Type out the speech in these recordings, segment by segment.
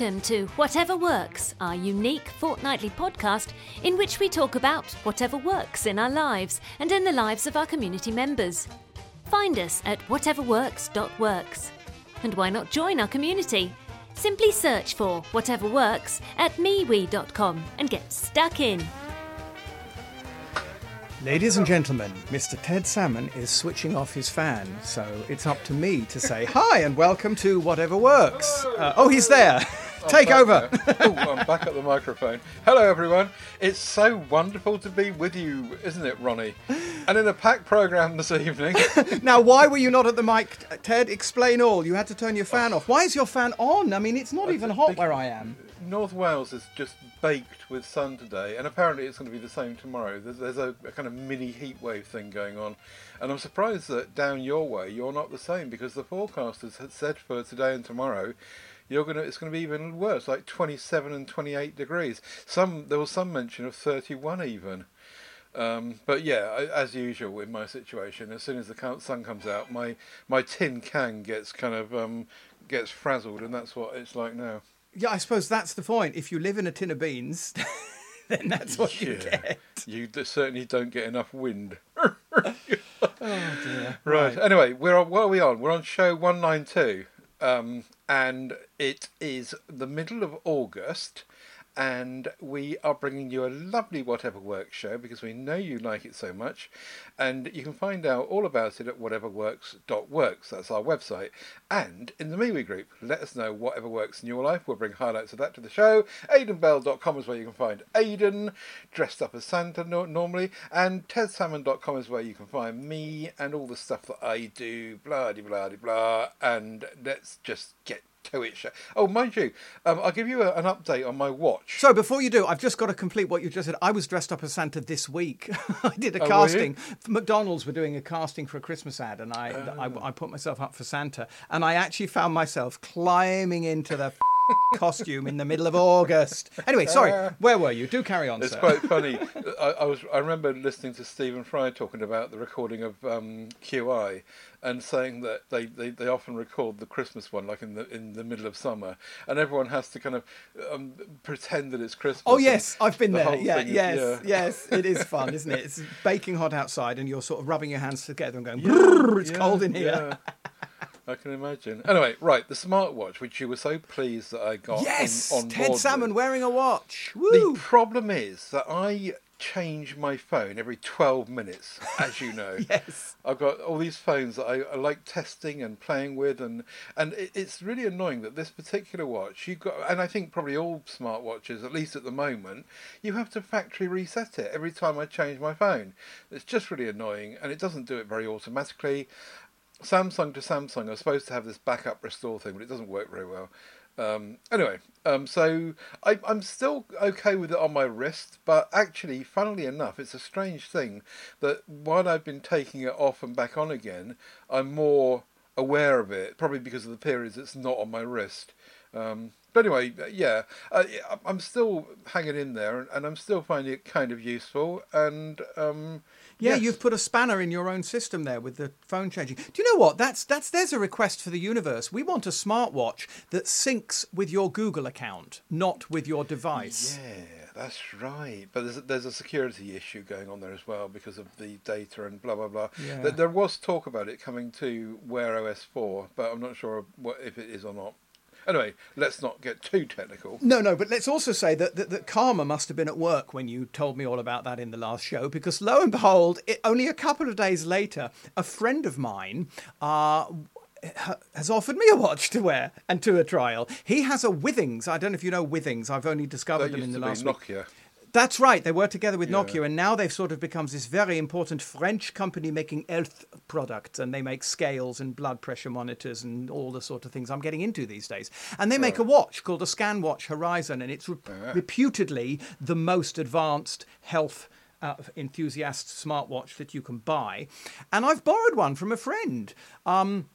Welcome to Whatever Works, our unique fortnightly podcast in which we talk about whatever works in our lives and in the lives of our community members. Find us at whateverworks.works. And why not join our community? Simply search for Whatever Works at MeWe.com and get stuck in. Ladies and gentlemen, Mr. Ted Salmon is switching off his fan, so it's up to me to say hi and welcome to Whatever Works. Uh, oh, he's there. Take over. oh, I'm back at the microphone. Hello, everyone. It's so wonderful to be with you, isn't it, Ronnie? And in a packed programme this evening, now, why were you not at the mic, Ted? Explain all. You had to turn your fan off. Why is your fan on? I mean, it's not even hot where I am. North Wales is just baked with sun today, and apparently it's going to be the same tomorrow. There's, there's a, a kind of mini heat wave thing going on, and I'm surprised that down your way you're not the same because the forecasters had said for today and tomorrow. You're gonna. It's gonna be even worse, like 27 and 28 degrees. Some there was some mention of 31 even. Um, but yeah, as usual in my situation, as soon as the sun comes out, my my tin can gets kind of um, gets frazzled, and that's what it's like now. Yeah, I suppose that's the point. If you live in a tin of beans, then that's what you get. You d- certainly don't get enough wind. Oh dear. Right. Anyway, we're on. What are we on? We're on show one nine two, um, and it is the middle of August, and we are bringing you a lovely whatever works show because we know you like it so much, and you can find out all about it at whateverworks.works. That's our website, and in the MeWe group, let us know whatever works in your life. We'll bring highlights of that to the show. AidanBell.com is where you can find Aidan dressed up as Santa no- normally, and TedSalmon.com is where you can find me and all the stuff that I do. Blah blah de blah. And let's just get to it. Oh, mind you, um, I'll give you a, an update on my watch. So before you do, I've just got to complete what you just said. I was dressed up as Santa this week. I did a Oh, casting. McDonald's were doing a casting for a Christmas ad, and I, Oh. I I put myself up for Santa, and I actually found myself climbing into the costume in the middle of August. Anyway, sorry, where were you? Do carry on, It's sir. quite funny. I, I was I remember listening to Stephen Fry talking about the recording of um, QI and saying that they, they, they often record the Christmas one like in the in the middle of summer and everyone has to kind of um, pretend that it's Christmas. Oh yes, I've been the there. Yeah, is- yes, yeah. yes. It is fun, isn't it? It's baking hot outside, and you're sort of rubbing your hands together and going, "Brrr, "It's Yeah, cold in here." I can imagine. Anyway, right, the smartwatch, which you were so pleased that I got Yes, on, on Ted Salmon with. wearing a watch. The problem is that I change my phone every 12 minutes, as you know. Yes. I've got all these phones that I, I like testing and playing with, and and it, it's really annoying that this particular watch you've got, and I think probably all smartwatches, at least at the moment, you have to factory reset it every time I change my phone. It's just really annoying, and it doesn't do it very automatically. Samsung to Samsung are supposed to have this backup restore thing, but it doesn't work very well. Um, anyway, um, so I, I'm still okay with it on my wrist, but actually, funnily enough, it's a strange thing that while I've been taking it off and back on again, I'm more aware of it, probably because of the periods it's not on my wrist. Um, but anyway, yeah, I'm- I'm still hanging in there, and, and I'm still finding it kind of useful. And um, Yeah, yes. you've put a spanner in your own system there with the phone changing. Do you know what? That's that's there's a request for the universe. We want a smartwatch that syncs with your Google account, not with your device. Yeah, that's right. But there's a, there's a security issue going on there as well because of the data and blah blah blah. Yeah. There, there was talk about it coming to Wear OS 4, but I'm not sure what if it is or not. Anyway, let's not get too technical. No, no, but let's also say that, that, that Karma must have been at work when you told me all about that in the last show, because lo and behold, it, only a couple of days later, a friend of mine uh, has offered me a watch to wear and to a trial. He has a Withings. I don't know if you know Withings. I've only discovered That them in the last week. That's right. They were together with Yeah. Nokia, and now they've sort of become this very important French company making health products, and they make scales and blood pressure monitors and all the sort of things I'm getting into these days. And they make a watch called a ScanWatch Horizon, and it's re- reputedly the most advanced health. Uh, enthusiast smartwatch that you can buy, and I've borrowed one from a friend. Um,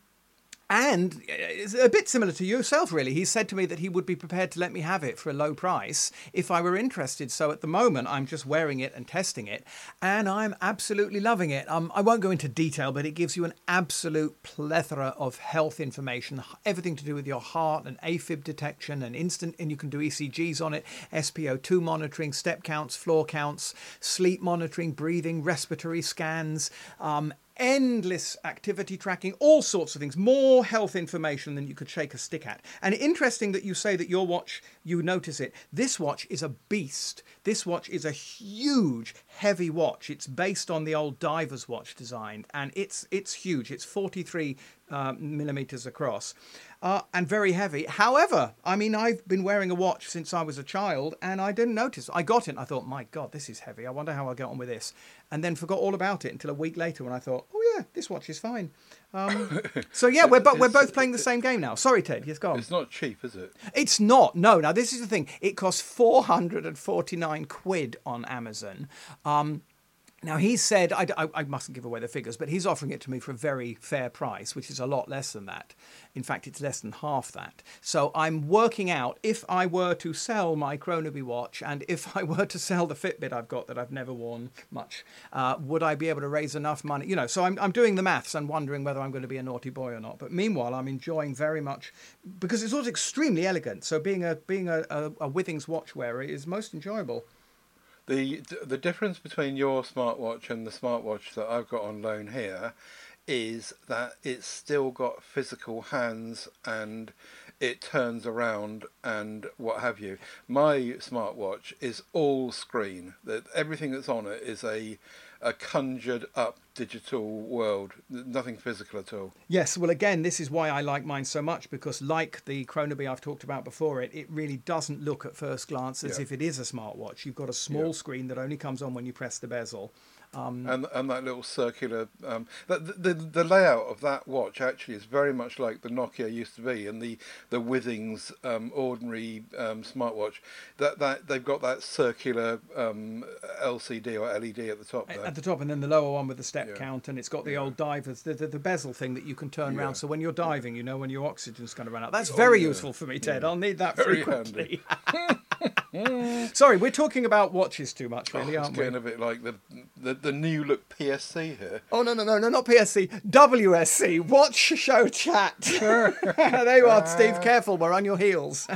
And it's a bit similar to yourself, really. He said to me that he would be prepared to let me have it for a low price if I were interested. So at the moment, I'm just wearing it and testing it, and I'm absolutely loving it. Um, I won't go into detail, but it gives you an absolute plethora of health information, everything to do with your heart and AFib detection and instant, and you can do ECGs on it, SpO2 monitoring, step counts, floor counts, sleep monitoring, breathing, respiratory scans, um, endless activity tracking, all sorts of things, more health information than you could shake a stick at. And interesting that you say that your watch, you notice it. This watch is a beast. This watch is a huge, heavy watch. It's based on the old diver's watch design, and it's it's huge. It's 43 uh, millimeters across uh, and very heavy. However, I mean, I've been wearing a watch since I was a child and I didn't notice. I got it and I thought, my God, this is heavy. I wonder how I'll get on with this. And then forgot all about it until a week later when I thought, oh, yeah, this watch is fine. Um, so, yeah, we're, bo- we're both playing the same game now. Sorry, Ted. Yes, go on. It's not cheap, is it? It's not. No. Now, this is the thing. It costs 449 quid on Amazon. Um, now, he said, I, I, I, mustn't give away the figures, but he's offering it to me for a very fair price, which is a lot less than that. In fact, it's less than half that. So I'm working out if I were to sell my Kronaby watch and if I were to sell the Fitbit I've got that I've never worn much, uh, would I be able to raise enough money? You know, so I'm, I'm doing the maths and wondering whether I'm going to be a naughty boy or not. But meanwhile, I'm enjoying very much because it's also extremely elegant. So being a being a, a, a Withings watch wearer is most enjoyable. The the difference between your smartwatch and the smartwatch that I've got on loan here is that it's still got physical hands and it turns around and what have you. My smartwatch is all screen. That everything that's on it is a a conjured up digital world, nothing physical at all. Yes, well, again, this is why I like mine so much because, like the Kronaby I've talked about before, it it really doesn't look at first glance as yeah. if it is a smartwatch. You've got a small yeah. screen that only comes on when you press the bezel. Um, and and that little circular, um, the, the the layout of that watch actually is very much like the Nokia used to be, and the the Withings um, ordinary um, smartwatch. That that they've got that circular um, LCD or LED at the top. There. At the top, and then the lower one with the step yeah. count, and it's got the yeah. old divers, the, the, the bezel thing that you can turn yeah. around. So when you're diving, you know when your oxygen's going to run out. That's oh, very useful for me, Ted. I'll need that very frequently. Sorry, we're talking about watches too much, really, oh, aren't we? It's getting a bit like the, the the new look PSC here. Oh no no no no not PSC WSC Watch Show Chat. there you are, uh. Steve. Careful, we're on your heels.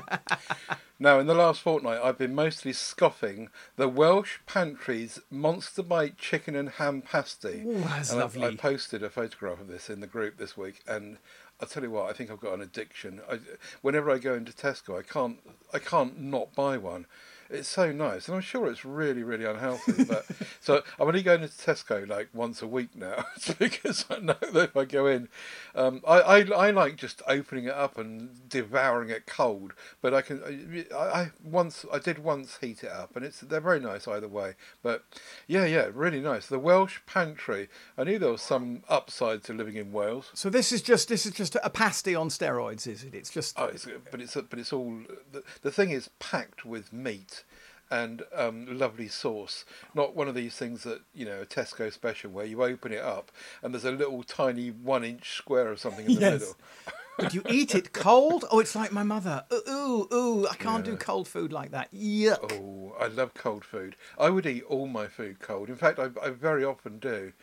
now, in the last fortnight, I've been mostly scoffing the Welsh Pantry's Monsterbite chicken and ham pasty. Ooh, that's and lovely. I, I posted a photograph of this in the group this week, and I'll tell you what, I think I've got an addiction. I, whenever I go into Tesco, I can't, I can't not buy one. It's so nice, and I'm sure it's really, really unhealthy. But so I'm only going to Tesco like once a week now because I know that if I go in, um, I, I, I like just opening it up and devouring it cold. But I can, I, I once I did once heat it up, and it's they're very nice either way. But yeah, yeah, really nice. The Welsh pantry. I knew there was some upside to living in Wales. So this is just this is just a pasty on steroids, is it? It's just. Oh, it's, but it's but it's all the, the thing is packed with meat and um, lovely sauce. Not one of these things that you know a Tesco special where you open it up and there's a little tiny one inch square of something in the yes. middle. But you eat it cold? Oh, it's like my mother. Ooh, ooh, ooh I can't yeah. do cold food like that. Yuck. Oh, I love cold food. I would eat all my food cold. In fact, I, I very often do.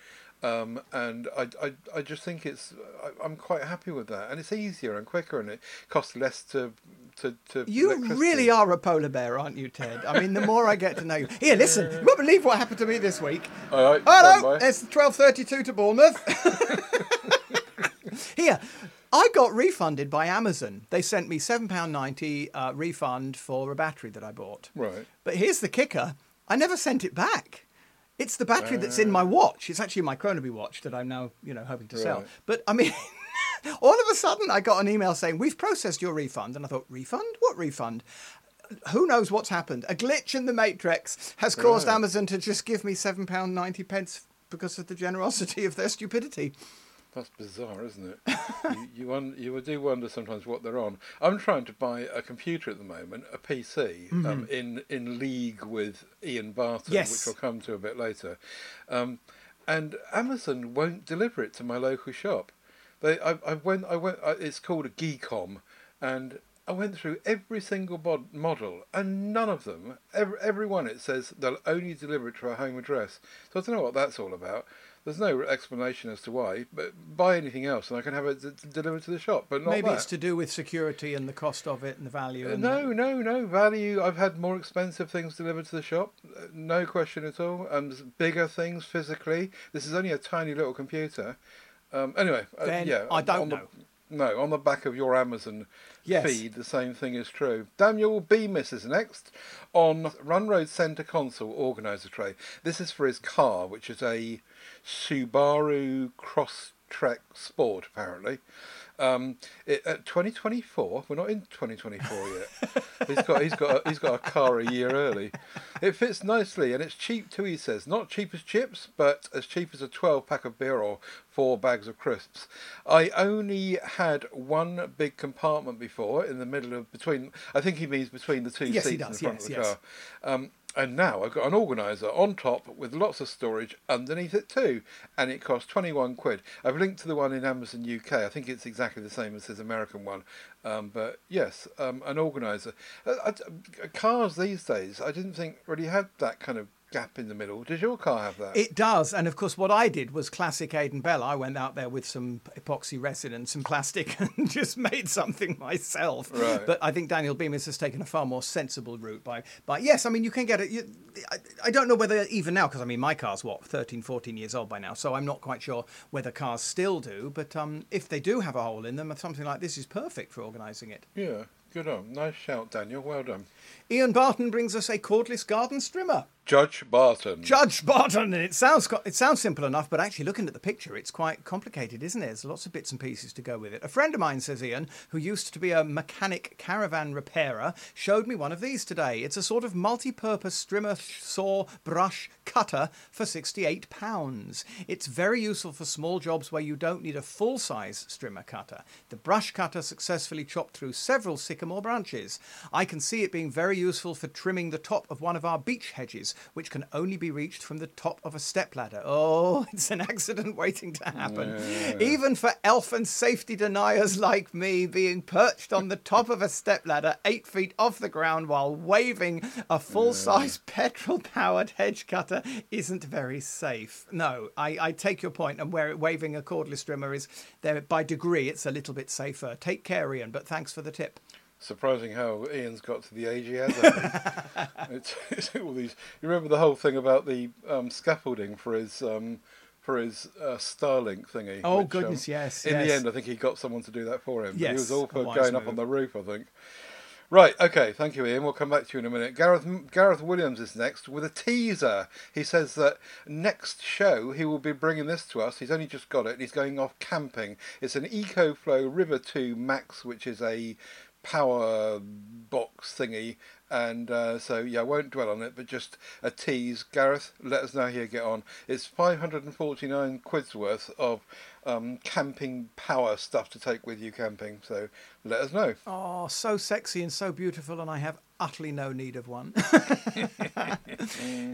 Um, and I, I, I just think it's I, am quite happy with that, and it's easier and quicker, and it costs less to to. to you really are a polar bear, aren't you, Ted? I mean, the more I get to know you. Here, listen, you won't believe what happened to me this week. All right, Hello, it's twelve thirty-two to Bournemouth. Here, I got refunded by Amazon. They sent me £7.90 uh, refund for a battery that I bought. Right. But here's the kicker I never sent it back. It's the battery that's in my uh. watch. It's actually my Kronaby watch that I'm now, you know, hoping to sell. But I mean, all of a sudden I got an email saying, We've processed your refund. And I thought, Refund? What refund? Who knows what's happened? A glitch in the matrix has caused right. Amazon to just give me £7.90 pence because of the generosity of their stupidity. That's bizarre, isn't it? you you, un- you do wonder sometimes what they're on. I'm trying to buy a computer at the moment, a PC, um, mm-hmm. in in league with Ian Barton, yes. which we'll come to a bit later. Um, and Amazon won't deliver it to my local shop. They, I, I went, I went. I, it's called a Geekom, and I went through every single bod- model, and none of them, every, every one, it says they'll only deliver it to a home address. So I don't know what that's all about. There's no explanation as to why, but buy anything else and I can have it d- delivered to the shop, but not Maybe that. it's to do with security and the cost of it and the value. Uh, And No, no, no value. I've had more expensive things delivered to the shop, uh, no question at all. Um, bigger things physically. This is only a tiny little computer. Um, anyway, uh, yeah, I don't on the- know. no, on the back of your Amazon Yes. feed, the same thing is true. Daniel Bemis is next on Runroad Centre console organizer tray. This is for his car, which is a Subaru Crosstrek Sport, apparently. Um, it, uh, 2024. We're not in 2024 yet. he's got he's got a, he's got a car a year early. It fits nicely and it's cheap too. He says not cheap as chips, but as cheap as a 12 pack of beer or four bags of crisps. I only had one big compartment before in the middle of between. I think he means between the two Yes, seats does, in the front yes, of the yes. car. Um, and now I've got an organizer on top with lots of storage underneath it too, and it costs twenty one quid. I've linked to the one in Amazon UK. I think it's exactly the same as his American one. Um, but yes, um, an organizer. Uh, I- cars these days, I didn't think really had that kind of gap in the middle. Does your car have that? It does, and of course, what I did was classic Aidan Bell. I went out there with some epoxy resin and some plastic and just made something myself. Right. But I think Daniel Bemis has taken a far more sensible route by. By yes, I mean you can get it. You, I, I don't know whether even now because I mean my car's what 13, 14 years old by now, so I'm not quite sure whether cars still do. But um, if they do have a hole in them, something like this is perfect for organising it. yeah, good on. Nice shout, Daniel. Well done. Ian Barton brings us a cordless garden strimmer. Judge Barton. Judge Barton, and it sounds it sounds simple enough, but actually looking at the picture, it's quite complicated, isn't it? There's lots of bits and pieces to go with it. A friend of mine, says Ian, who used to be a mechanic caravan repairer, showed me one of these today. It's a sort of multi-purpose strimmer, saw, brush, cutter for sixty-eight pounds. It's very useful for small jobs where you don't need a full-size strimmer cutter. The brush cutter successfully chopped through several sycamore branches. I can see it being very useful for trimming the top of one of our beech hedges, which can only be reached from the top of a stepladder. Oh, it's an accident waiting to happen. Even for elf and safety deniers like me, being perched on the top of a stepladder eight feet off the ground while waving a full size petrol powered hedge cutter isn't very safe. No, I, I take your point, and where waving a cordless trimmer is there by degree, it's a little bit safer. Take care, Ian, but thanks for the tip. Surprising how Ian's got to the age he has. It's, it's all these. You remember the whole thing about the um, scaffolding for his um, for his uh, Starlink thingy. Oh, which, um, goodness, yes, In yes. the end, I think he got someone to do that for him. but he was all for going up on the roof. I think. Right, okay, thank you, Ian. We'll come back to you in a minute. Gareth Gareth Williams is next with a teaser. He says that next show he will be bringing this to us. He's only just got it. and He's going off camping. It's an EcoFlow River 2 Max, which is a power box thingy. And uh, so, yeah, I won't dwell on it, but just a tease. Gareth, let us know how you get on. It's 549 quid's worth of um, camping power stuff to take with you camping. So let us know. Oh, so sexy and so beautiful, and I have utterly no need of one.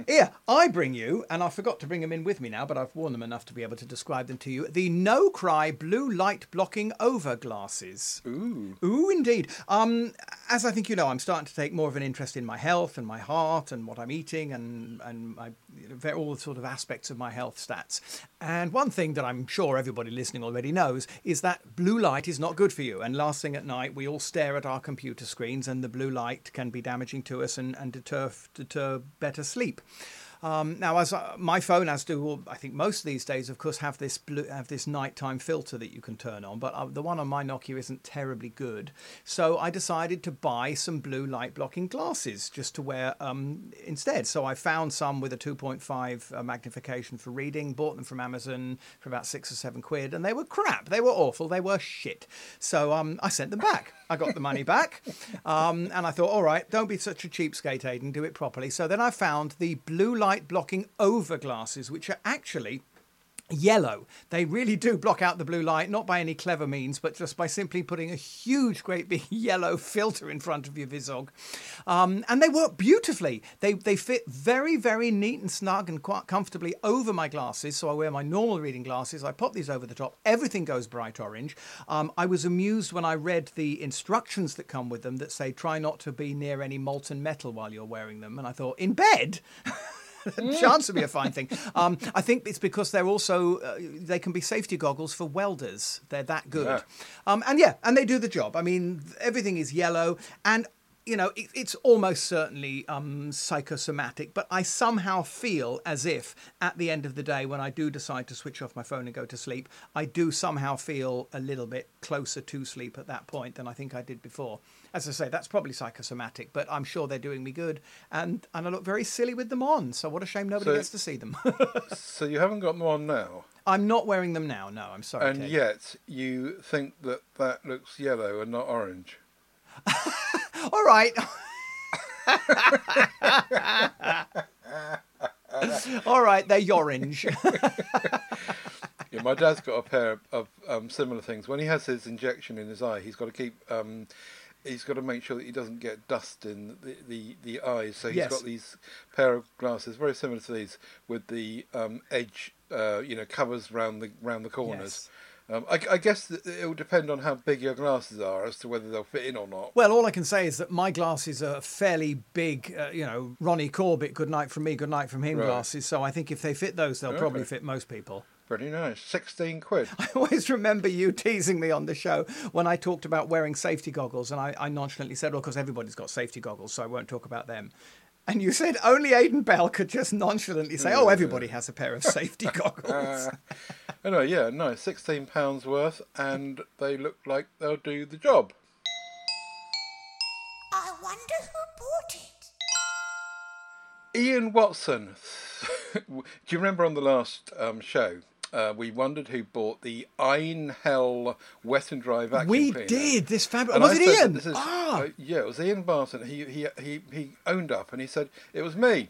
Here, I bring you, and I forgot to bring them in with me now, but I've worn them enough to be able to describe them to you. The No Cry blue light blocking over glasses. Ooh. Ooh, indeed. Um, as I think you know, I'm starting to take more of an interest in my health and my heart and what I'm eating and and my, you know, all the sort of aspects of my health stats. And one thing that I'm sure everybody listening already knows is that blue light is not good for you. And last thing at night, we all stare at our computer screens, and the blue light can be damaging to us and, and deter deter better sleep. Um, now, as uh, my phone, as do all, I think most these days, of course, have this blue, have this nighttime filter that you can turn on. But uh, the one on my Nokia isn't terribly good, so I decided to buy some blue light blocking glasses just to wear um, instead. So I found some with a 2.5 uh, magnification for reading, bought them from Amazon for about six or seven quid, and they were crap. They were awful. They were shit. So um, I sent them back. I got the money back, um, and I thought, all right, don't be such a cheapskate, Aidan. Do it properly. So then I found the blue light blocking over glasses, which are actually yellow. They really do block out the blue light, not by any clever means, but just by simply putting a huge, great big yellow filter in front of your Visog. Um, and they work beautifully. They, they fit very, very neat and snug and quite comfortably over my glasses. So I wear my normal reading glasses. I pop these over the top. Everything goes bright orange. Um, I was amused when I read the instructions that come with them that say try not to be near any molten metal while you're wearing them. And I thought, in bed? chance to be a fine thing. Um, I think it's because they're also uh, they can be safety goggles for welders. They're that good. Yeah. Um, and yeah, and they do the job. I mean, everything is yellow, and you know it, it's almost certainly um, psychosomatic. But I somehow feel as if at the end of the day, when I do decide to switch off my phone and go to sleep, I do somehow feel a little bit closer to sleep at that point than I think I did before. As I say, that's probably psychosomatic, but I'm sure they're doing me good, and and I look very silly with them on. So what a shame nobody So- gets to see them. So you haven't got them on now, I'm not wearing them now. No, I'm sorry. and Kate. yet you think that that looks yellow and not orange. All right. All right, they're orange. Yeah, my dad's got a pair of, um, similar things. When he has his injection in his eye, he's got to keep. Um, he's got to make sure that he doesn't get dust in the the, the eyes. So he's Yes. got these pair of glasses, very similar to these, with the um, edge, uh, you know, covers round the round the corners. Um, I, I guess it will depend on how big your glasses are as to whether they'll fit in or not. Well, all I can say is that my glasses are fairly big, uh, you know, Ronnie Corbett, good night from me, good night from him Right. glasses. So I think if they fit those, they'll probably fit most people. Pretty nice. Sixteen quid. I always remember you teasing me on the show when I talked about wearing safety goggles, and I, I nonchalantly said, well, because everybody's got safety goggles, so I won't talk about them. And you said only Aidan Bell could just nonchalantly say, oh, everybody has a pair of safety goggles. Uh, anyway, yeah, no, Sixteen pounds worth, and they look like they'll do the job. I wonder who bought it. Ian Watson. Do you remember on the last um, show? Uh, we wondered who bought the Einhell wet and dry vacuum we cleaner. did this fabulous. And Was I it Ian? This is, ah, uh, yeah, it was Ian Barton. He, he he he owned up and he said it was me,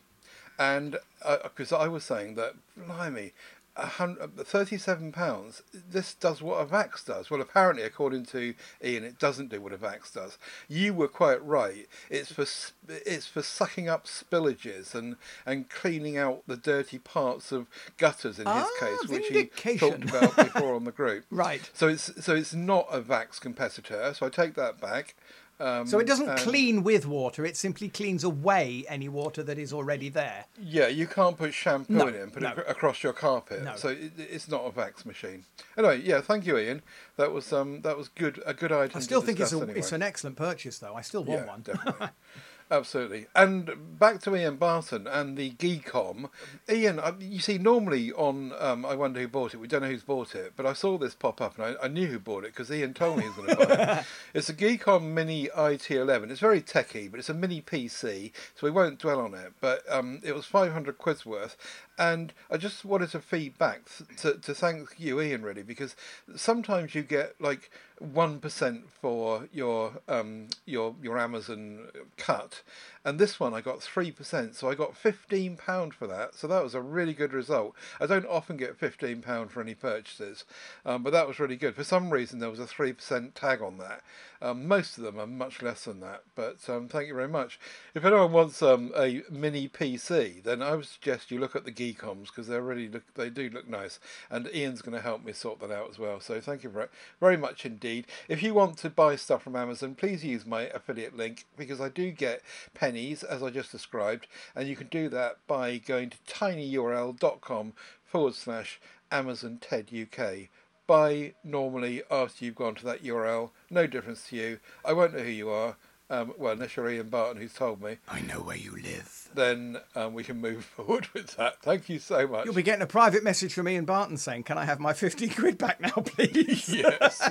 and because I was saying that, blimey, hundred, thirty-seven pounds. This does what a Vax does. Well, apparently, according to Ian, it doesn't do what a Vax does. You were quite right. It's for it's for sucking up spillages and and cleaning out the dirty parts of gutters in his Ah, case, which he talked about before on the group. Right. So it's so it's not a Vax competitor. So I take that back. Um, so it doesn't and- clean with water; it simply cleans away any water that is already there. Yeah, you can't put shampoo No, in it and put no. it across your carpet. No. So it, it's not a Vax machine. Anyway, yeah, thank you, Ian. That was um that was good a good idea. I still think it's a, anyway. it's an excellent purchase, though. I still want yeah, one. Absolutely. And back to Ian Barton and the Geekom. Ian, you see, normally on um, I Wonder Who Bought It, we don't know who's bought it, but I saw this pop up and I, I knew who bought it because Ian told me he was going to buy it. It's a Geekom Mini IT11. It's very techy, but it's a mini PC, so we won't dwell on it. But um, it was 500 quid's worth. And I just wanted to feed back to, to thank you, Ian, really, because sometimes you get like one percent for your um, your your Amazon cut, and this one I got three percent, so I got fifteen pound for that. So that was a really good result. I don't often get fifteen pound for any purchases, um, but that was really good. For some reason, there was a three percent tag on that. Um, most of them are much less than that, but um, thank you very much. If anyone wants um, a mini PC, then I would suggest you look at the Geekoms because they really look they do look nice, and Ian's going to help me sort that out as well. So thank you very very much indeed. If you want to buy stuff from Amazon, please use my affiliate link because I do get pennies as I just described, and you can do that by going to tinyurl.com forward slash Amazon TED UK buy normally after you've gone to that URL. No difference to you. I won't know who you are. Um, well, unless you're Ian Barton, who's told me, I know where you live. then um, we can move forward with that. Thank you so much. You'll be getting a private message from Ian Barton saying, "Can I have my fifty quid back now, please?" yes.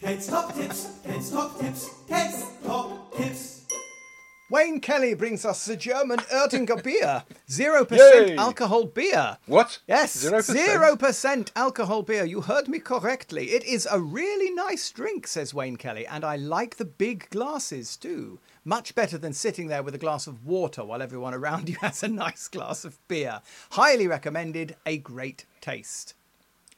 Ted's Top Tips, Ted's Top Tips, Ted's Top Tips. Wayne Kelly brings us the German Erdinger beer. 0% Yay! alcohol beer. What? Yes, Zero percent? zero percent alcohol beer. You heard me correctly. It is a really nice drink, says Wayne Kelly, and I like the big glasses too. Much better than sitting there with a glass of water while everyone around you has a nice glass of beer. Highly recommended. A great taste.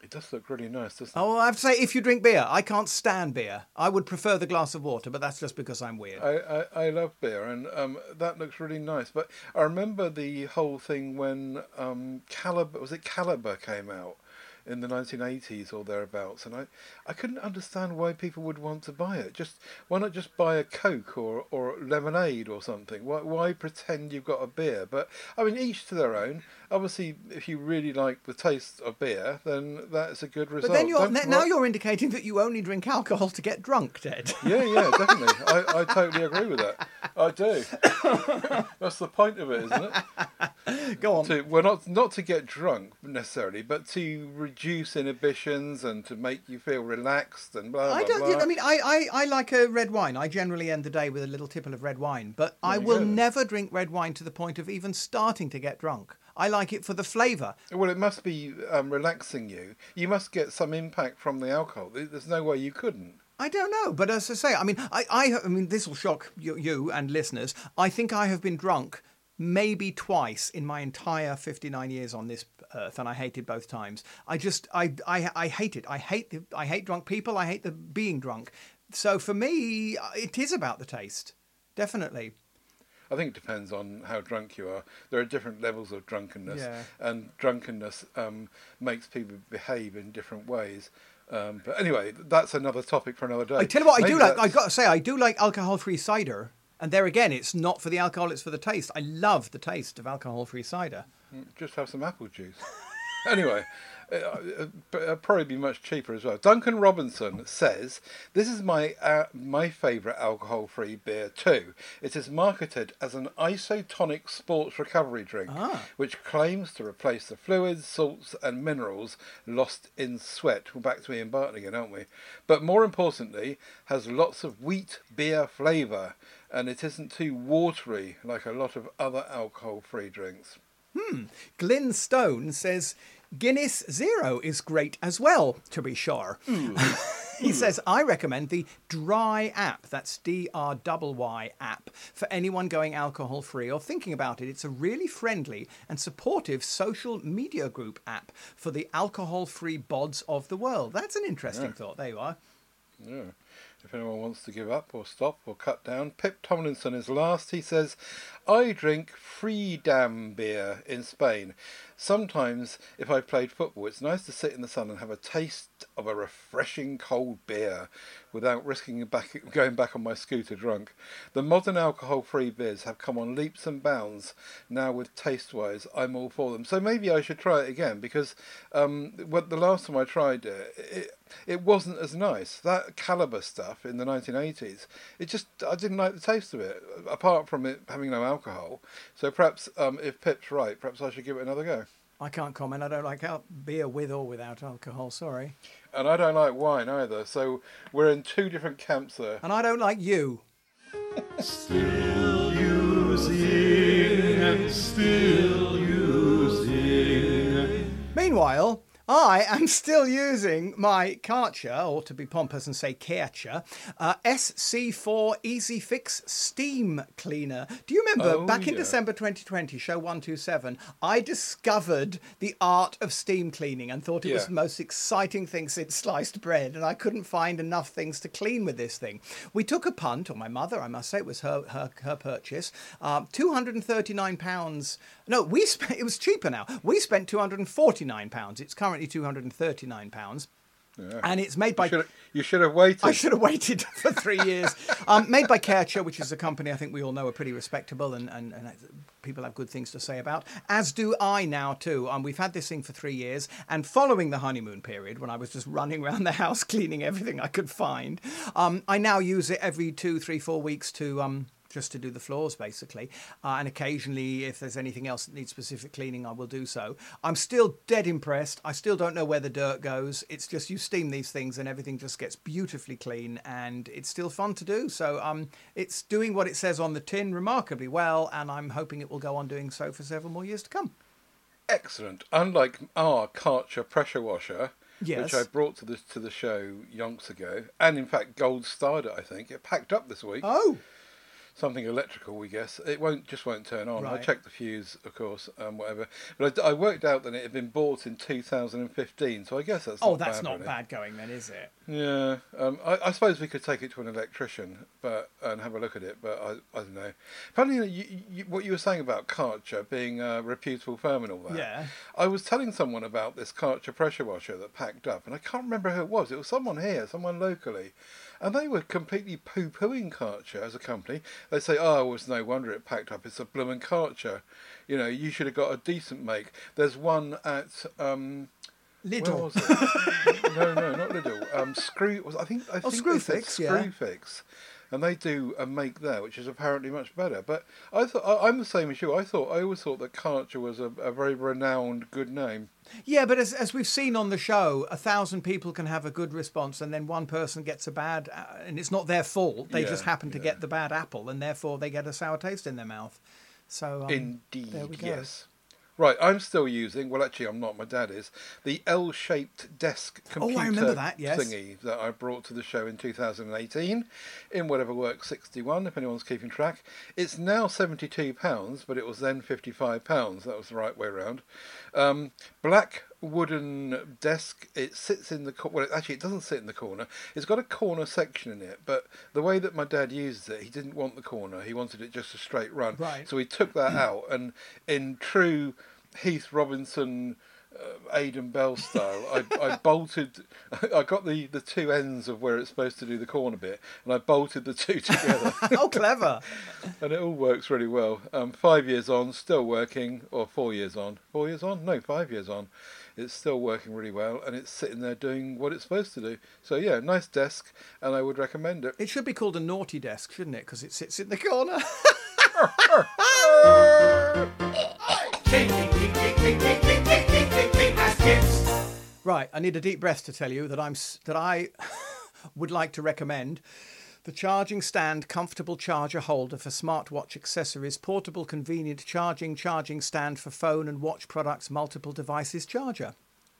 It does look really nice, doesn't it? Oh, I have to say, if you drink beer, I can't stand beer. I would prefer the glass of water, but that's just because I'm weird. I, I, I love beer, and um, that looks really nice. But I remember the whole thing when um, Kaliber was it Kaliber came out in the 1980s or thereabouts, and I, I couldn't understand why people would want to buy it. Just why not just buy a Coke or, or lemonade or something? Why why pretend you've got a beer? But I mean, each to their own. Obviously, if you really like the taste of beer, then that's a good result. but then you're Don't now wor- you're indicating that you only drink alcohol to get drunk, Ted. Yeah, yeah, definitely. I, I totally agree with that. I do. That's the point of it, isn't it? Go on. To, well, not not to get drunk necessarily, but to reduce inhibitions and to make you feel relaxed and blah blah I don't. blah. I mean, I, I, I like a red wine. I generally end the day with a little tipple of red wine, but I There you will go. never drink red wine to the point of even starting to get drunk. I like it for the flavour. well, it must be um, relaxing you. You must get some impact from the alcohol. There's no way you couldn't. I don't know, but as I say, I mean, I, I, I mean, this will shock you, you and listeners. I think I have been drunk maybe twice in my entire 59 years on this earth, and I hated both times. I just, I, I, I hate it. I hate the, I hate drunk people. I hate the being drunk. So for me, it is about the taste, definitely. I think it depends on how drunk you are. There are different levels of drunkenness, Yeah. and drunkenness um, makes people behave in different ways. Um, but anyway, that's another topic for another day. I tell you what, I do Maybe like. I that's- got to say, I do like alcohol-free cider. And there again, it's not for the alcohol; it's for the taste. I love the taste of alcohol-free cider. Just have some apple juice. anyway, uh, uh, it'll probably be much cheaper as well. Duncan Robinson says this is my uh, my favourite alcohol-free beer too. It is marketed as an isotonic sports recovery drink, Ah. which claims to replace the fluids, salts, and minerals lost in sweat. We're back to Ian Barton again, aren't we? But more importantly, has lots of wheat beer flavour, and it isn't too watery like a lot of other alcohol-free drinks. Hmm. Glyn Stone says Guinness Zero is great as well, to be sure. he says, I recommend the Dry app. That's D R Y Y app for anyone going alcohol free or thinking about it. It's a really friendly and supportive social media group app for the alcohol free bods of the world. That's an interesting thought. There you are. Yeah. If anyone wants to give up or stop or cut down, Pip Tomlinson is last. He says, I drink Free Damm beer in Spain. Sometimes, if I've played football, it's nice to sit in the sun and have a taste of a refreshing cold beer without risking back, going back on my scooter drunk. The modern alcohol free beers have come on leaps and bounds now with taste wise. I'm all for them. So maybe I should try it again because um, the last time I tried it, it, it wasn't as nice. That Kaliber stuff in the 1980s, it just, I didn't like the taste of it, apart from it having no alcohol. So perhaps um, if Pip's right, perhaps I should give it another go. I can't comment. I don't like beer with or without alcohol. Sorry. And I don't like wine either, so we're in two different camps there. And I don't like you. Still using and still using. Meanwhile, I am still using my Karcher, or to be pompous and say Karcher, uh, SC4 Easy Fix Steam Cleaner. Do you remember Oh, back in. December 2020, show 127, I discovered the art of steam cleaning and thought it was the most exciting thing since sliced bread, and I couldn't find enough things to clean with this thing. We took a punt, or my mother, I must say, it was her her, her purchase. Um, 239 pounds. No, we spent. It was cheaper now. We spent 249 pounds. It's currently 239 pounds. And it's made by. You should, you should have waited. I should have waited for three years. Um, made by Karcher, which is a company I think we all know are pretty respectable and, and, and people have good things to say about, as do I now too. Um, we've had this thing for three years, and following the honeymoon period, when I was just running around the house cleaning everything I could find, um, I now use it every two, three, four weeks to um, just to do the floors basically. Uh, and occasionally, if there's anything else that needs specific cleaning, I will do so. I'm still dead impressed. I still don't know where the dirt goes. It's just you steam these things and everything just gets beautifully clean, and it's still fun to do. So um, it's doing what it says on the tin remarkably well, and I'm hoping it will go on doing so for several more years to come. Excellent. Unlike our Karcher pressure washer, Yes. which I brought to the to the show yonks ago, and in fact gold starred it, I think. It packed up this week. Oh, Something electrical, we guess. It won't just won't turn on. I Right. checked the fuse, of course, um, whatever. But I, I worked out that it had been bought in 2015, so I guess that's oh, not that's bad, not really. bad going then, is it? Yeah, um, I, I suppose we could take it to an electrician, but and have a look at it. But I, I don't know. Funny, you, you, what you were saying about Karcher being a reputable firm and all that. Yeah. I was telling someone about this Karcher pressure washer that packed up, and I can't remember who it was. It was someone here, someone locally, and they were completely poo-pooing Karcher as a company. They say, "Oh, it was no wonder it packed up. It's a bloomin' Karcher. You know, you should have got a decent make." There's one at. Um, Lidl. was it? no, no, not Lidl. Um, Screw was I think I Oh, think said Screwfix, yeah. And they do a make there which is apparently much better. But I thought I, I'm the same as you. I thought I always thought that Karcher was a, a very renowned good name. Yeah, but as, as we've seen on the show, a thousand people can have a good response, and then one person gets a bad, uh, and it's not their fault. They just happen to yeah. get the bad apple, and therefore they get a sour taste in their mouth. So um, Indeed, there we go. yes. Right, I'm still using. Well, actually, I'm not. My dad is the L-shaped desk Oh, computer I remember that, yes. thingy that I brought to the show in 2018 in whatever works 61. If anyone's keeping track, it's now 72 pounds, but it was then 55 pounds. That was the right way around. Um, black wooden desk. It sits in the cor- well. Actually, it doesn't sit in the corner. It's got a corner section in it, but the way that my dad uses it, he didn't want the corner. He wanted it just a straight run. Right. So he took that out, and in true Heath Robinson. Uh, Aidan Bell style. I, I bolted. I got the, the two ends of where it's supposed to do the corner bit, and I bolted the two together, oh, clever! and it all works really well. Um, five years on, still working, or four years on. Four years on? No, five years on. It's still working really well, and it's sitting there doing what it's supposed to do. So yeah, nice desk, and I would recommend it. It should be called a naughty desk, shouldn't it? Because it sits in the corner. right, I need a deep breath to tell you that I'm that I would like to recommend the charging stand comfortable charger holder for smartwatch accessories, portable convenient charging charging stand for phone and watch products, multiple devices charger.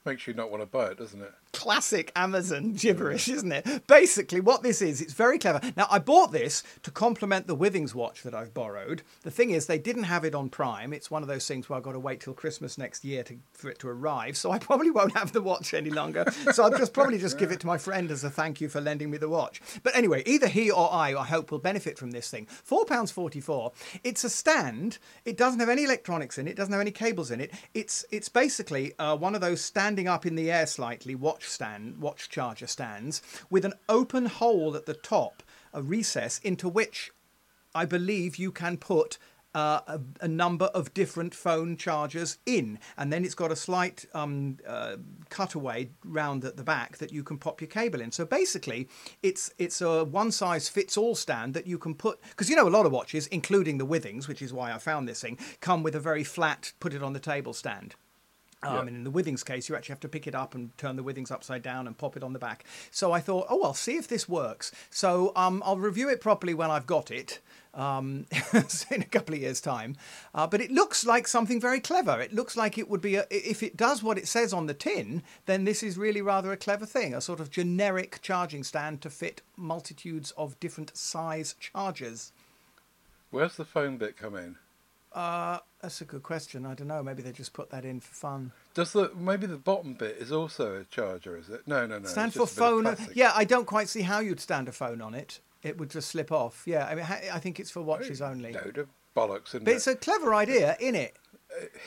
Makes you not want to buy it, doesn't it? classic Amazon gibberish, isn't it? Basically, what this is, it's very clever. Now, I bought this to complement the Withings watch that I've borrowed. The thing is, they didn't have it on Prime. It's one of those things where I've got to wait till Christmas next year to, for it to arrive. So I probably won't have the watch any longer. So I'll just probably just give it to my friend as a thank you for lending me the watch. But anyway, either he or I, I hope, will benefit from this thing. £4.44. It's a stand. It doesn't have any electronics in it. It doesn't have any cables in it. It's it's basically uh, one of those standing up in the air slightly watch stand, watch charger stands, with an open hole at the top, a recess into which I believe you can put uh, a, a number of different phone chargers in, and then it's got a slight um, uh, cutaway round at the back that you can pop your cable in. So basically, it's it's a one size fits all stand that you can put because you know a lot of watches, including the Withings, which is why I found this thing, come with a very flat put it on the table stand. Um, Yeah. And in the Withings case, you actually have to pick it up and turn the Withings upside down and pop it on the back. So I thought, oh, I'll see if this works. So um, I'll review it properly when I've got it um, in a couple of years' time. Uh, but it looks like something very clever. It looks like it would be, a, if it does what it says on the tin, then this is really rather a clever thing a sort of generic charging stand to fit multitudes of different size chargers. Where's the phone bit come in? Uh, that's a good question. I don't know. Maybe they just put that in for fun. Does the maybe the bottom bit is also a charger? Is it? No, no, no. stand for just a bit of phone. Yeah, I don't quite see how you'd stand a phone on it. It would just slip off. Yeah, I mean, I think it's for watches only. Load of bollocks, But it? it's a clever idea, in it?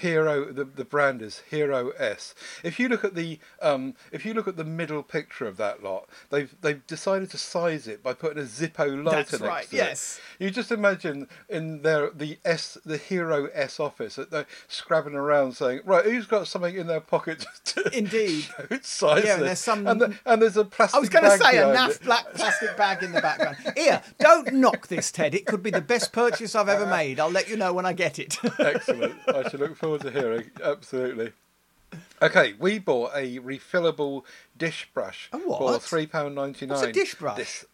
Hero. The, the brand is Hero S. If you look at the um, if you look at the middle picture of that lot, they've they've decided to size it by putting a Zippo lighter That's right, yes. it. You just imagine in their the S the Hero S office that they're scrabbling around saying, right, who's got something in their pocket to Indeed. size Yeah, and there's some- and, the, and there's a plastic. I was going to say a naff black plastic bag in the background. Here, don't knock this, Ted. It could be the best purchase I've ever made. I'll let you know when I get it. Excellent. I should look forward to hearing. Absolutely. Okay, we bought a refillable dish brush A what? for three pound ninety nine. What's a dish brush? This,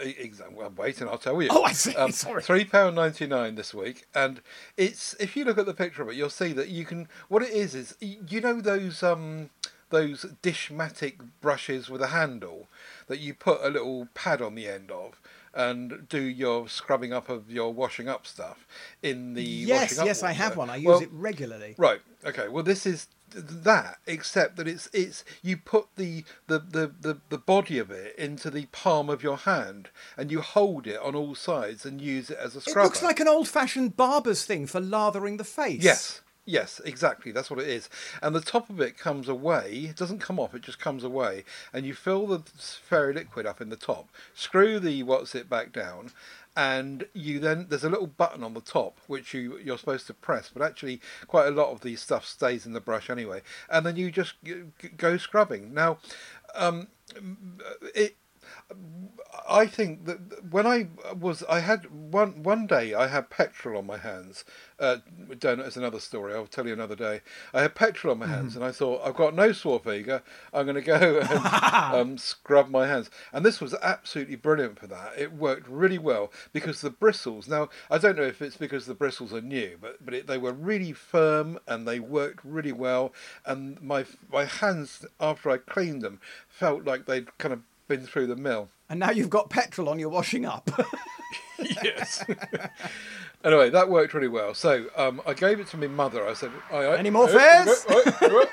exactly. Well, wait, and I'll tell you. Oh, I see. Sorry. Three pound ninety nine this week, and it's if you look at the picture of it, you'll see that you can. What it is is you know those um those dishmatic brushes with a handle that you put a little pad on the end of. And do your scrubbing up of your washing up stuff in the yes, washing up yes, I have one. I use Well, it regularly. Right. Okay. Well, this is that, except that it's it's you put the the, the, the the body of it into the palm of your hand, and you hold it on all sides and use it as a scrub. It looks like an old-fashioned barber's thing for lathering the face. Yes. Yes, exactly. That's what it is. And the top of it comes away. It doesn't come off. It just comes away. And you fill the fairy liquid up in the top. Screw the what's it back down, and you then there's a little button on the top which you you're supposed to press. But actually, quite a lot of the stuff stays in the brush anyway. And then you just go scrubbing. Now, um, it I think that when I was, I had one one day I had petrol on my hands. Uh, don't it's another story. I'll tell you another day. I had petrol on my hands, and I thought I've got no Swarfega. I'm going to go and um, scrub my hands. And this was absolutely brilliant for that. It worked really well because the bristles. Now I don't know if it's because the bristles are new, but but it, they were really firm and they worked really well. And my my hands after I cleaned them felt like they'd kind of been through the mill. And now you've got petrol on your washing up. yes. anyway, that worked really well. So um, I gave it to my mother. I said, I, I, Any more fares?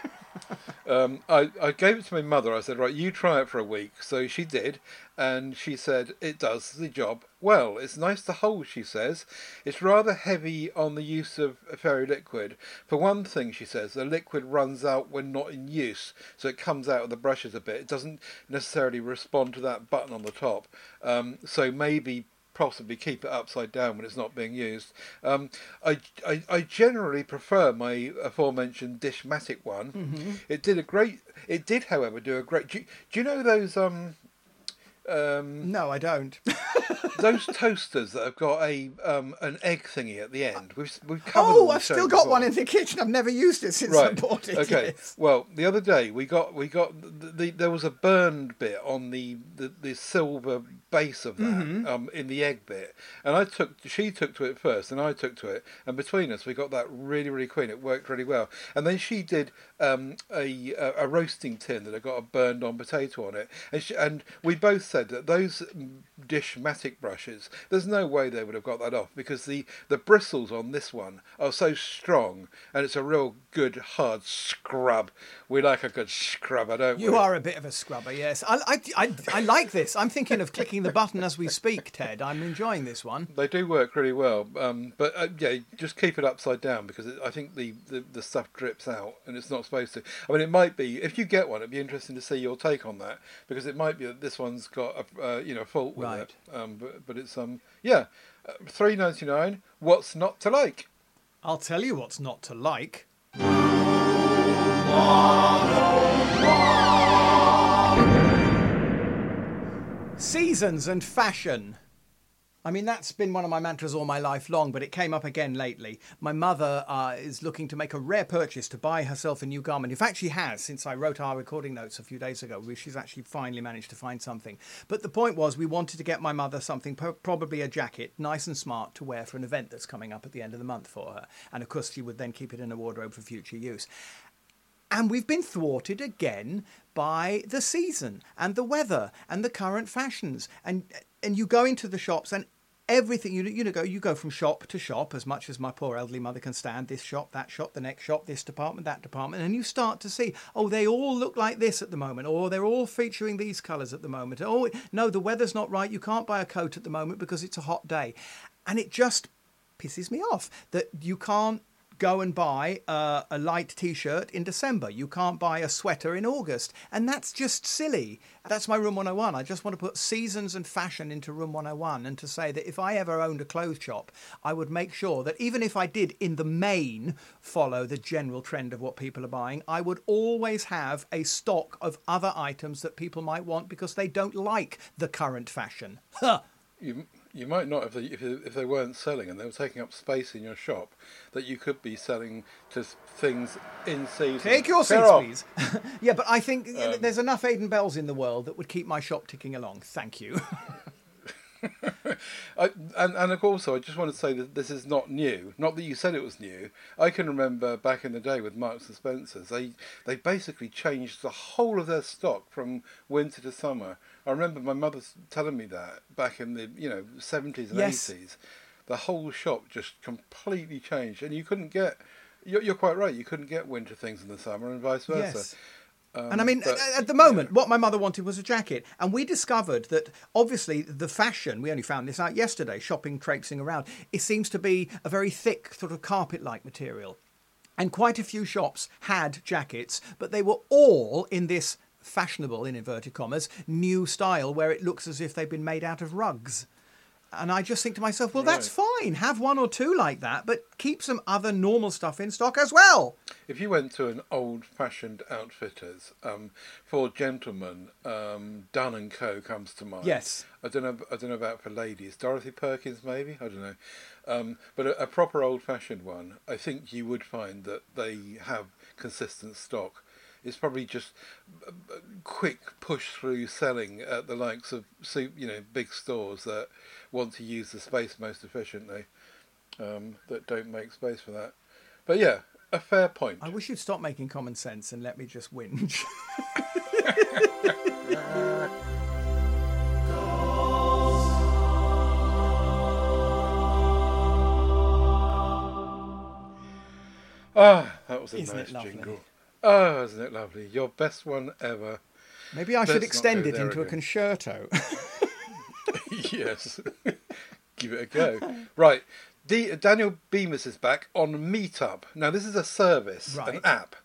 um, I, I gave it to my mother. I said, right, you try it for a week. So she did, and she said it does the job well. It's nice to hold, she says. It's rather heavy on the use of fairy liquid. For one thing, she says, the liquid runs out when not in use, so it comes out of the brushes a bit. It doesn't necessarily respond to that button on the top. Um, so maybe possibly keep it upside down when it's not being used. Um, I, I, I generally prefer my aforementioned Dishmatic one. It did a great. It did, however, do a great. Do, you- do you know those um um no, I don't. those toasters that have got a um an egg thingy at the end? We've we've covered. oh, I've still got before. one in the kitchen. I've never used it since I Right. bought it. Okay. yes. Well, the other day we got we got the, the there was a burned bit on the the, the silver base of that Mm-hmm. um in the egg bit, and I took she took to it first, and I took to it, and between us we got that really really clean. It worked really well, and then she did um a a, roasting tin that had got a burned on potato on it, and she, and we both said that those dishmatic brushes, there's no way they would have got that off because the the bristles on this one are so strong, and it's a real good hard scrub. We like a good scrubber, don't You we? You are a bit of a scrubber, yes. I, I, I, I like this. I'm thinking of clicking the button as we speak, Ted. I'm enjoying this one. They do work really well, um, but uh, yeah, just keep it upside down because it, I think the, the, the stuff drips out and it's not supposed to. I mean, it might be if you get one, it'd be interesting to see your take on that because it might be that this one's got a uh, you know fault with Right. it. Um, but but it's um yeah, uh, three ninety nine. What's not to like? I'll tell you what's not to like. Seasons and fashion. I mean, that's been one of my mantras all my life long, but it came up again lately. My mother uh, is looking to make a rare purchase to buy herself a new garment. In fact, she has since I wrote our recording notes a few days ago. She's actually finally managed to find something. But the point was, we wanted to get my mother something, probably a jacket, nice and smart to wear for an event that's coming up at the end of the month for her. And of course, she would then keep it in a wardrobe for future use. And we've been thwarted again by the season and the weather and the current fashions. And and you go into the shops and everything you you know go you go from shop to shop as much as my poor elderly mother can stand this shop that shop the next shop this department that department and you start to see oh they all look like this at the moment or they're all featuring these colors at the moment oh no the weather's not right you can't buy a coat at the moment because it's a hot day and it just pisses me off that you can't go and buy uh, a light T-shirt in December. You can't buy a sweater in August, and that's just silly. That's my Room 101. I just want to put seasons and fashion into Room 101, and to say that if I ever owned a clothes shop, I would make sure that even if I did, in the main, follow the general trend of what people are buying, I would always have a stock of other items that people might want because they don't like the current fashion. Huh. You, you might not if they, if, they- if they weren't selling and they were taking up space in your shop that you could be selling to things in season. Take your seats, please. yeah, but I think Um, there's enough Aidan Bells in the world that would keep my shop ticking along. Thank you. I, and, and of course, I just want to say that this is not new. Not that you said it was new. I can remember back in the day with Marks and Spencers, they they basically changed the whole of their stock from winter to summer. I remember my mother telling me that back in the you know seventies and Yes. eighties, the whole shop just completely changed, and you couldn't get. You're, you're quite right. You couldn't get winter things in the summer, and vice versa. Yes. Um, and I mean, but, at- the moment, what my mother wanted was a jacket. And we discovered that obviously the fashion, we only found this out yesterday, shopping, traipsing around, it seems to be a very thick, sort of carpet like material. And quite a few shops had jackets, but they were all in this fashionable, in inverted commas, new style where it looks as if they've been made out of rugs. And I just think to myself, well, that's fine. Have one or two like that, but keep some other normal stuff in stock as well. If you went to an old-fashioned outfitters um, for gentlemen, um, Dunn and Co comes to mind. Yes. I don't know. I don't know about for ladies. Dorothy Perkins, maybe. I don't know. Um, but a, a proper old-fashioned one, I think you would find that they have consistent stock. It's probably just quick push through selling at the likes of you know big stores that want to use the space most efficiently, um, that don't make space for that. But yeah, a fair point. I wish you'd stop making common sense and let me just whinge. Ah, that was a Isn't nice jingle. Oh, isn't it lovely? Your best one ever. Maybe I should Let's not extend it into a concerto. yes. Give it a go. Right. D- Daniel Bemis is back on Meetup. Now, this is a service, an app,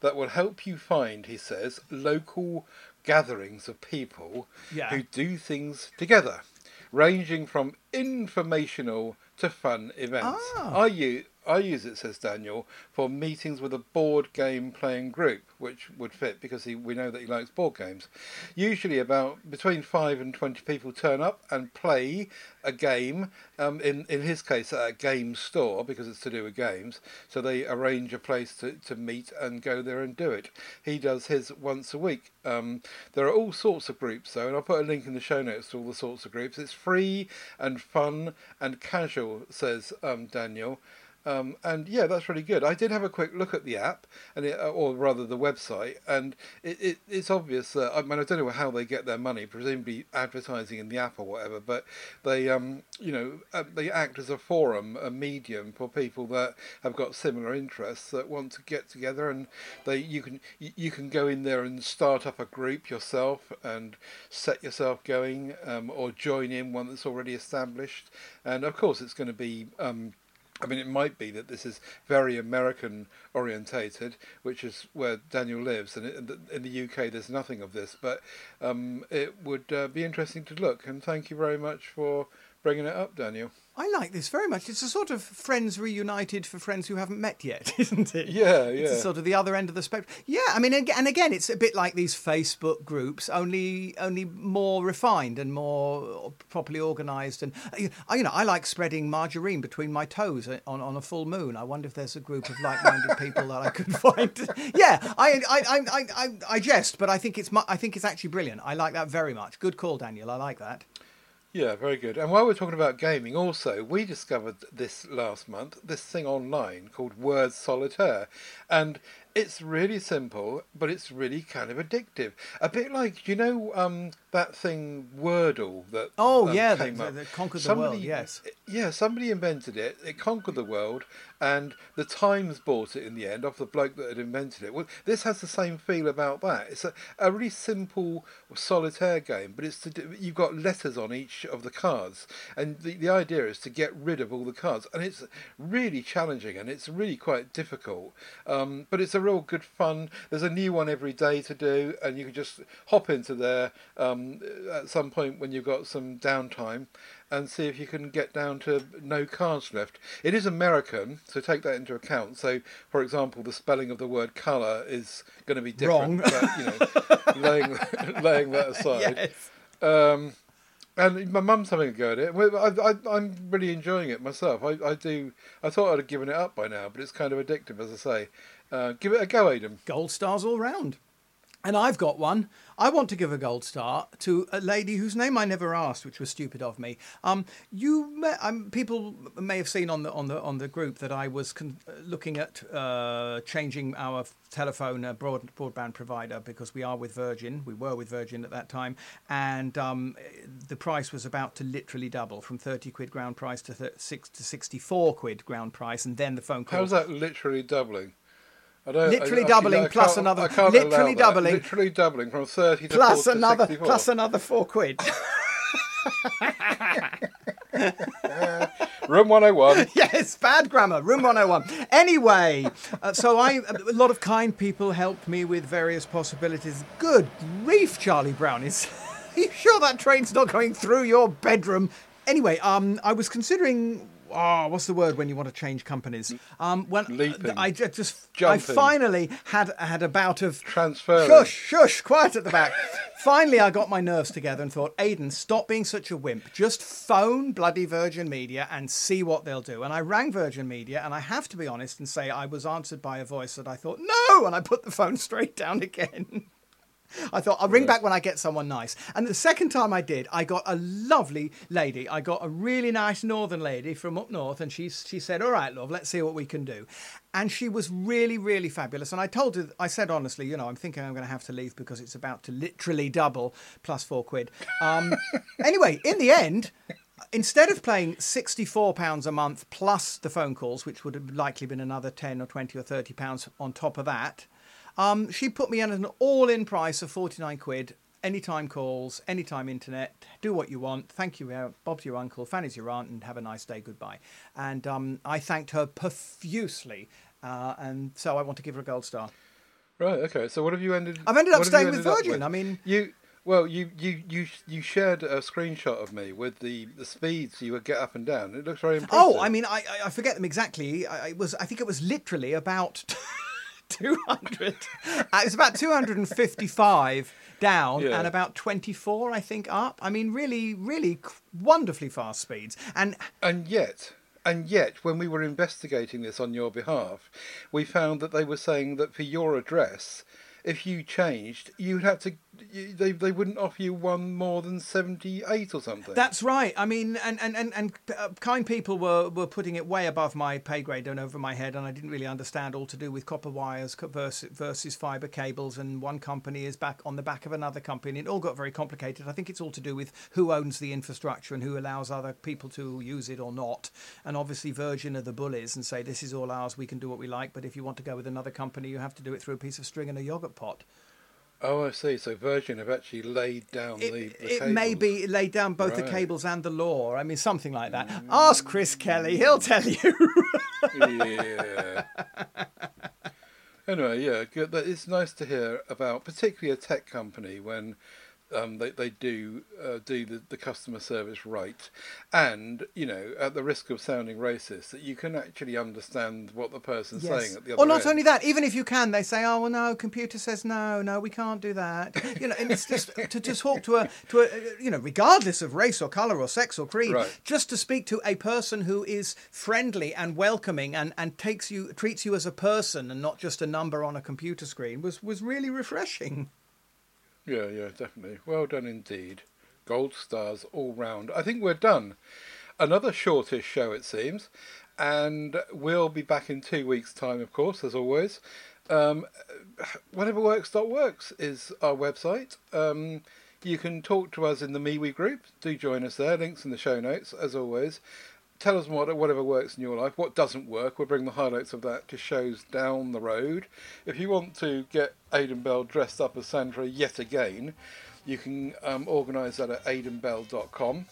that will help you find, he says, local gatherings of people Yeah. who do things together, ranging from informational to fun events. Ah. I, use, I use it, says Daniel, for meetings with a board game playing group, which would fit because he, we know that he likes board games. Usually, about between five and twenty people turn up and play a game. Um, in in his case, at a game store because it's to do with games. So they arrange a place to, to meet and go there and do it. He does his once a week. Um, there are all sorts of groups though, and I'll put a link in the show notes to all the sorts of groups. It's free and fun and casual, says um, Daniel. Um, and yeah, that's really good. I did have a quick look at the app, and it, uh, or rather the website, and it, it, it's obvious that I mean I don't know how they get their money, presumably advertising in the app or whatever. But they, um, you know, uh, they act as a forum, a medium for people that have got similar interests that want to get together, and they you can you, can go in there and start up a group yourself and set yourself going, um, or join in one that's already established, and of course it's going to be. I mean, it might be that this is very American orientated, which is where Daniel lives, and in the UK there's nothing of this. But um, it would uh, be interesting to look. And thank you very much for bringing it up, Daniel. I like this very much. It's a sort of friends reunited for friends who haven't met yet, isn't it? Yeah, yeah. a sort of the other end of the spectrum. Yeah, I mean, and again, it's a bit like these Facebook groups, only only more refined and more properly organised. And uh, you know, I like spreading margarine between my toes uh, on, on a full moon. I wonder if there's a group of like-minded people that I could find. yeah, I I, I, I, I I jest, but I think it's I think it's actually brilliant. I like that very much. Good call, Daniel. I like that. Yeah, very good. And while we're talking about gaming, also, we discovered this last month this thing online called Word Solitaire. And It's really simple, but it's really kind of addictive. A bit like you know um, that thing Wordle that Oh um, yeah, came that, up. that conquered the Somebody- world. Yes. Yeah, somebody invented it. It conquered the world, and the Times bought it in the end off the bloke that had invented it. Well, this has the same feel about that. It's a, a really simple solitaire game, but it's to do, you've got letters on each of the cards, and the the idea is to get rid of all the cards, and it's really challenging and it's really quite difficult. Um, but it's a real good fun. There's a new one every day to do, and you can just hop into there um, at some point when you've got some downtime and see if you can get down to no cards left. It is American, so take that into account. So, for example, the spelling of the word colour is going to be different. Wrong. But, you know, laying, laying that aside. Yes. Um, and my mum's having a go at it. I, I, I'm really enjoying it myself. I, I do. I thought I'd have given it up by now, but it's kind of addictive, as I say. Uh, give it a go, Adam. Gold stars all round. And I've got one. I want to give a gold star to a lady whose name I never asked, which was stupid of me. Um, you, may, um, people may have seen on the on the on the group that I was con- looking at uh, changing our telephone uh, broad, broadband provider because we are with Virgin. We were with Virgin at that time, and um, the price was about to literally double from thirty quid ground price to th- six to sixty four quid ground price, and then the phone call. How's that literally doubling? I don't, Literally I, doubling I plus another- literally doubling. Literally doubling from 30 to, plus 4 to another 64. plus another four quid. Room 101. yes, bad grammar. Room 101. Anyway, uh, so I a lot of kind people helped me with various possibilities. Good grief, Charlie Brown is. Are you sure that train's not going through your bedroom? Anyway, um, I was considering. Oh, what's the word when you want to change companies? Um, when Leaping. I ju- just, I finally had had a bout of Transferring. Shush, shush, quiet at the back. Finally, I got my nerves together and thought, Aidan, stop being such a wimp. Just phone bloody Virgin Media and see what they'll do. And I rang Virgin Media, and I have to be honest and say I was answered by a voice that I thought, no! And I put the phone straight down again. I thought I'll ring back when I get someone nice. And the second time I did, I got a lovely lady. I got a really nice northern lady from up north, and she she said, "All right, love, let's see what we can do." And she was really, really fabulous. And I told her, I said honestly, you know, I'm thinking I'm going to have to leave because it's about to literally double plus four quid. Um, anyway, in the end. Instead of paying £64 a month plus the phone calls, which would have likely been another 10 or 20 or 30 pounds on top of that, um, she put me in at an all-in price of 49 quid. Anytime calls, anytime internet. Do what you want. Thank you, uh, Bob's your uncle, Fanny's your aunt, and have a nice day. Goodbye. And um, I thanked her profusely, uh, and so I want to give her a gold star. Right, okay. So what have you ended I've ended up what have you staying with Virgin. I mean- You well, you, you, you, you shared a screenshot of me with the, the speeds you would get up and down. It looks very impressive. Oh, I mean, I, I- forget them exactly. I, I was, I think it was literally about 200. uh, it was about 255 down Yeah. and about 24, I think, up. I mean, really, really wonderfully fast speeds. And And yet, and yet, when we were investigating this on your behalf, we found that they were saying that for your address, if you changed, you'd have to. They they wouldn't offer you one more than seventy eight or something. That's right. I mean, and and and, and uh, kind people were, were putting it way above my pay grade and over my head, and I didn't really understand all to do with copper wires versus, versus fiber cables, and one company is back on the back of another company. And it all got very complicated. I think it's all to do with who owns the infrastructure and who allows other people to use it or not. And obviously, Virgin are the bullies and say this is all ours. We can do what we like, but if you want to go with another company, you have to do it through a piece of string and a yogurt pot. Oh, I see. So Virgin have actually laid down It, the. the it may be laid down both the cables and the law. I mean, something like that. Mm. Ask Chris Kelly; he'll tell you. yeah. anyway, yeah, good. It's nice to hear about, particularly a tech company when um, they they do uh, do the, the customer service right, and you know, at the risk of sounding racist, that you can actually understand what the person's saying at the other or not end. only that, even if you can, they say, "Oh well, no, computer says no, no, we can't do that." You know, and it's just to just talk to a to a you know, regardless of race or color or sex or creed, Right. just to speak to a person who is friendly and welcoming and and takes you treats you as a person and not just a number on a computer screen was was really refreshing. Yeah, yeah, definitely. Well done indeed. Gold stars all round. I think we're done. Another shortish show, it seems. And we'll be back in two weeks' time, of course, as always. Um, whateverworks.works is our website. Um, you can talk to us in the MeWe group. Do join us there. Links in the show notes, as always. Tell us what whatever works in your life. What doesn't work, we'll bring the highlights of that to shows down the road. If you want to get Aidan Bell dressed up as Sandra yet again, you can um, organise that at aidanbell.com.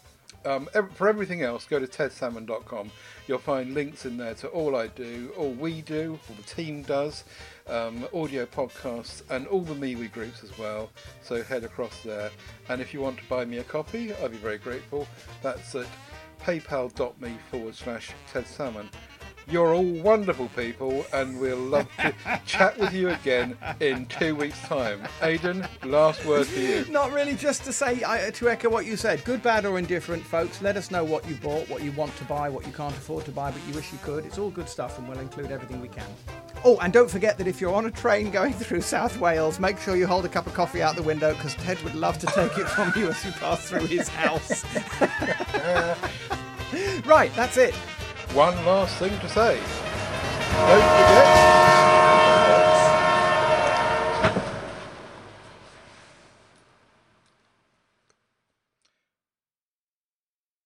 Um, for everything else, go to tedsalmon.com. You'll find links in there to all I do, all we do, all the team does, um, audio podcasts, and all the MeWe groups as well. So head across there. And if you want to buy me a copy, I'd be very grateful. That's at paypal.me forward slash Ted Salmon. You're all wonderful people, and we'll love to chat with you again in two weeks' time. Aidan, last word for you. Not really, just to say, to echo what you said good, bad, or indifferent, folks, let us know what you bought, what you want to buy, what you can't afford to buy, but you wish you could. It's all good stuff, and we'll include everything we can. Oh, and don't forget that if you're on a train going through South Wales, make sure you hold a cup of coffee out the window because Ted would love to take it from you as you pass through his house. right, that's it one last thing to say. Don't forget